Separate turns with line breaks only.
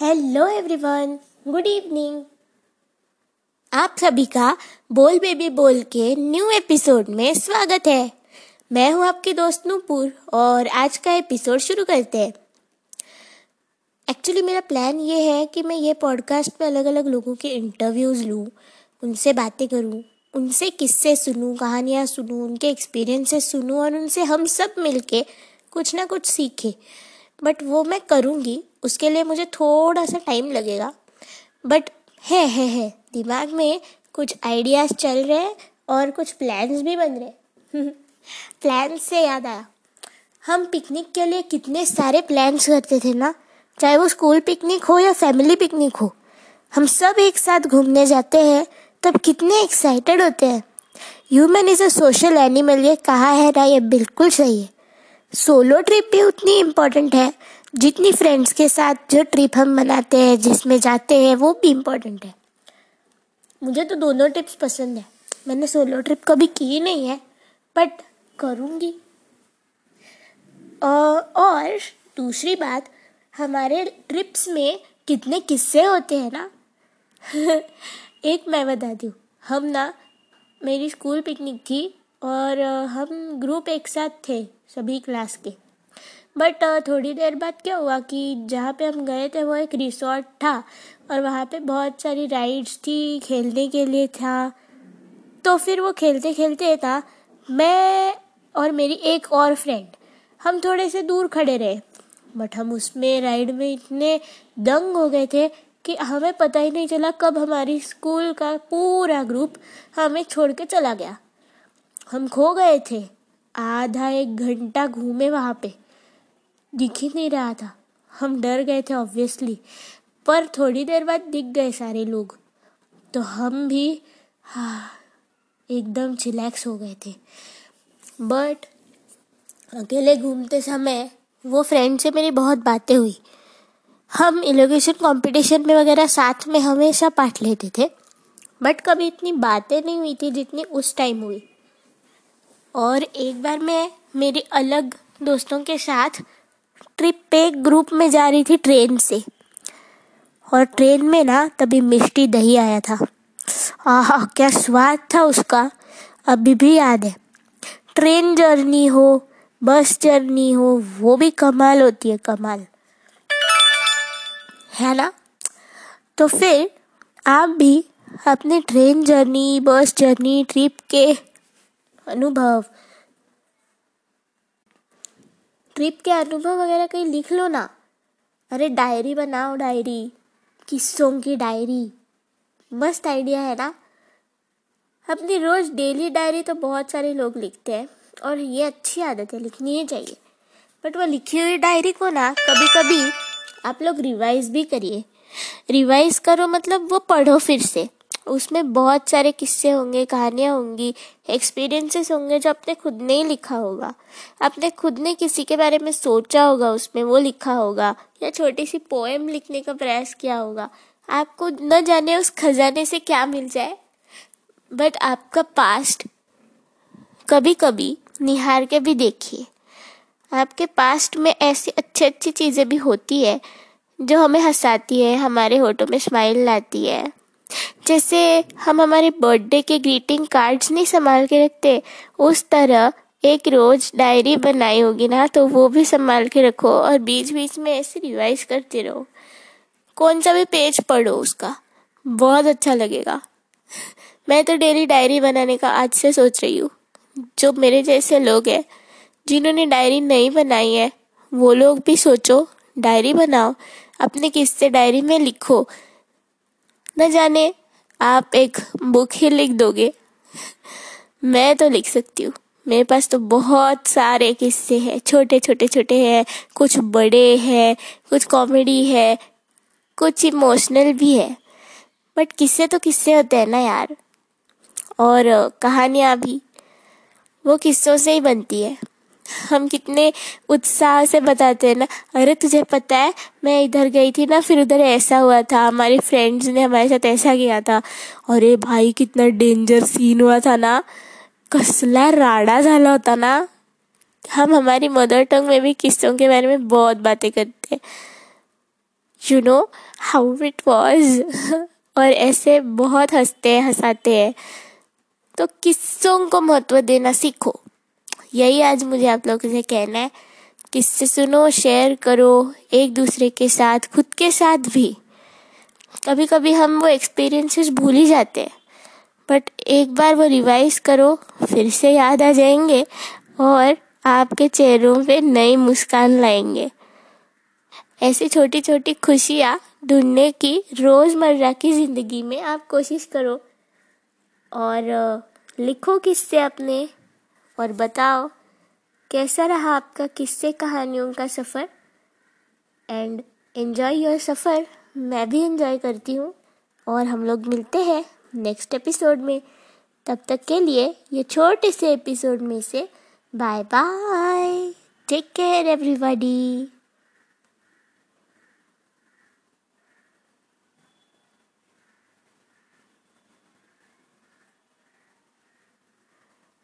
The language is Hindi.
हेलो एवरीवन गुड इवनिंग आप सभी का बोल बेबी बोल के न्यू एपिसोड में स्वागत है। मैं हूँ आपके दोस्त नूपुर और आज का एपिसोड शुरू करते हैं। एक्चुअली मेरा प्लान ये है कि मैं ये पॉडकास्ट में अलग अलग लोगों के इंटरव्यूज़ लूँ, उनसे बातें करूँ, उनसे किस्से सुनूं, कहानियाँ सुनूं, उनके एक्सपीरियंसेस सुनूं और उनसे हम सब मिलके कुछ ना कुछ सीखें। बट वो मैं करूँगी उसके लिए मुझे थोड़ा सा टाइम लगेगा। बट है है है। दिमाग में कुछ आइडियाज़ चल रहे हैं और कुछ प्लान्स भी बन रहे प्लान से याद आया। हम पिकनिक के लिए कितने सारे प्लान्स करते थे ना? चाहे वो स्कूल पिकनिक हो या फैमिली पिकनिक हो। हम सब एक साथ घूमने जाते हैं, तब कितने एक्साइटेड होते हैं। Human is a social animal ये कहा है ना, ये बिल्कुल सही है। सोलो ट्रिप भी उतनी इम्पोर्टेंट है। जितनी फ्रेंड्स के साथ जो ट्रिप हम मनाते हैं, जिसमें जाते हैं, वो भी इम्पोर्टेंट है। मुझे तो दोनों ट्रिप्स पसंद है। मैंने सोलो ट्रिप कभी की नहीं है बट करूँगी। और दूसरी बात, हमारे ट्रिप्स में कितने किस्से होते हैं ना? एक मैं बताती हूँ। हम ना, मेरी स्कूल पिकनिक थी और हम ग्रुप एक साथ थे, सभी क्लास के। बट थोड़ी देर बाद क्या हुआ कि जहाँ पे हम गए थे, वो एक रिसोर्ट था और वहाँ पे बहुत सारी राइड्स थी, खेलने के लिए था। तो फिर वो खेलते खेलते था, मैं और मेरी एक और फ्रेंड हम थोड़े से दूर खड़े रहे। बट हम उसमें राइड में इतने दंग हो गए थे कि हमें पता ही नहीं चला कब हमारी स्कूल का पूरा ग्रुप हमें छोड़ के चला गया। हम खो गए थे, आधा एक घंटा घूमे वहाँ पे। दिख ही नहीं रहा था। हम डर गए थे ऑब्वियसली पर थोड़ी देर बाद दिख गए सारे लोग। तो हम भी हाँ एकदम चिलैक्स हो गए थे। बट अकेले घूमते समय वो फ्रेंड से मेरी बहुत बातें हुई। हम इलोगेशन कंपटीशन में वगैरह साथ में हमेशा पार्ट लेते थे बट कभी इतनी बातें नहीं हुई थी जितनी उस टाइम हुई। और एक बार मैं, मेरे अलग दोस्तों के साथ ट्रिप पे ग्रुप में जा रही थी ट्रेन से। और ट्रेन में ना तभी मिष्टी दही आया था। आह, क्या स्वाद था उसका। अभी भी याद है। ट्रेन जर्नी हो बस जर्नी हो, वो भी कमाल होती है, कमाल। है ना? तो फिर आप भी अपने train journey bus journey trip के अनुभव ट्रिप के अनुभव वगैरह कहीं लिख लो ना। अरे, डायरी बनाओ, डायरी। किस्सों की डायरी। मस्त आइडिया है ना? अपनी रोज डेली डायरी तो बहुत सारे लोग लिखते हैं, और ये अच्छी आदत है, लिखनी ही चाहिए। बट वो लिखी हुई डायरी को ना कभी कभी आप लोग रिवाइज भी करिए। रिवाइज करो मतलब वो पढ़ो फिर से। उसमें बहुत सारे किस्से होंगे, कहानियाँ होंगी एक्सपीरियंसेस होंगे जो आपने खुद ने ही लिखा होगा। आपने खुद ने किसी के बारे में सोचा होगा, उसमें वो लिखा होगा, या छोटी सी पोएम लिखने का प्रयास किया होगा। आपको न जाने उस खजाने से क्या मिल जाए। बट आपका पास्ट कभी कभी निहार के भी देखिए। आपके पास्ट में ऐसी अच्छी अच्छी चीज़ें भी होती है, जो हमें हंसाती है, हमारे होठों में स्माइल लाती है। जैसे हम हमारे बर्थडे के ग्रीटिंग कार्ड्स नहीं संभाल के रखते, उस तरह एक रोज डायरी बनाई होगी ना तो वो भी संभाल के रखो और बीच बीच में ऐसे रिवाइज करते रहो। कौन सा भी पेज पढ़ो उसका, बहुत अच्छा लगेगा। मैं तो डेली डायरी बनाने का आज से सोच रही हूँ। जो मेरे जैसे लोग हैं, जिन्होंने डायरी नहीं बनाई है, वो लोग भी सोचो डायरी बनाओ, अपने किस्से डायरी में लिखो। न जाने आप एक बुक ही लिख दोगे। मैं तो लिख सकती हूँ। मेरे पास तो बहुत सारे किस्से हैं। छोटे छोटे छोटे हैं। कुछ बड़े हैं, कुछ कॉमेडी है, कुछ इमोशनल भी है। बट किस्से तो किस्से होते हैं ना यार। और कहानियाँ भी, वो किस्सों से ही बनती है। हम कितने उत्साह से बताते हैं ना। अरे, तुझे पता है, मैं इधर गई थी ना, फिर उधर ऐसा हुआ था, हमारे फ्रेंड्स ने हमारे साथ ऐसा किया था। अरे भाई, कितना डेंजर सीन हुआ था ना। कसला राडा झाला होता ना। हम हमारी मदर टंग में भी किस्सों के बारे में बहुत बातें करते हैं। You know how it was और ऐसे बहुत हँसते हैं, हंसाते हैं। तो किस्सों को महत्व देना सीखो। यही आज मुझे आप लोगों से कहना है किससे सुनो शेयर करो, एक दूसरे के साथ, खुद के साथ भी। कभी कभी हम वो एक्सपीरियंसेस भूल ही जाते हैं। बट एक बार वो रिवाइज करो, फिर से याद आ जाएँगे और आपके चेहरों पे नई मुस्कान लाएँगे। ऐसी छोटी छोटी खुशियाँ ढूँढने की रोज़मर्रा की ज़िंदगी में आप कोशिश करो और, लिखो किस्से अपने और बताओ, कैसा रहा आपका किससे कहानियों का सफ़र? एंड एन्जॉय योर सफ़र। मैं भी इन्जॉय करती हूँ। और हम लोग मिलते हैं नेक्स्ट एपिसोड में। तब तक के लिए ये छोटे से एपिसोड में से bye bye take care everybody